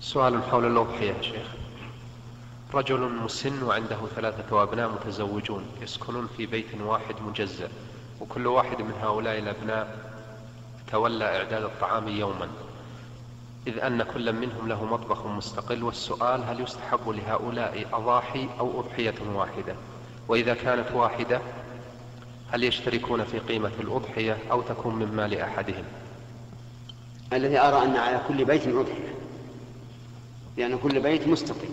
سؤال حول الأضحية يا شيخ. رجل مسن وعنده ثلاثة أبناء متزوجون يسكنون في بيت واحد مجزأ وكل واحد من هؤلاء الأبناء تولى إعداد الطعام يوما. إذ أن كل منهم له مطبخ مستقل والسؤال هل يستحب لهؤلاء أضاحي أو أضحية واحدة؟ وإذا كانت واحدة هل يشتركون في قيمة الأضحية أو تكون من مال أحدهم؟ الذي أرى أن على كل بيت أضحية. لأن كل بيت مستقل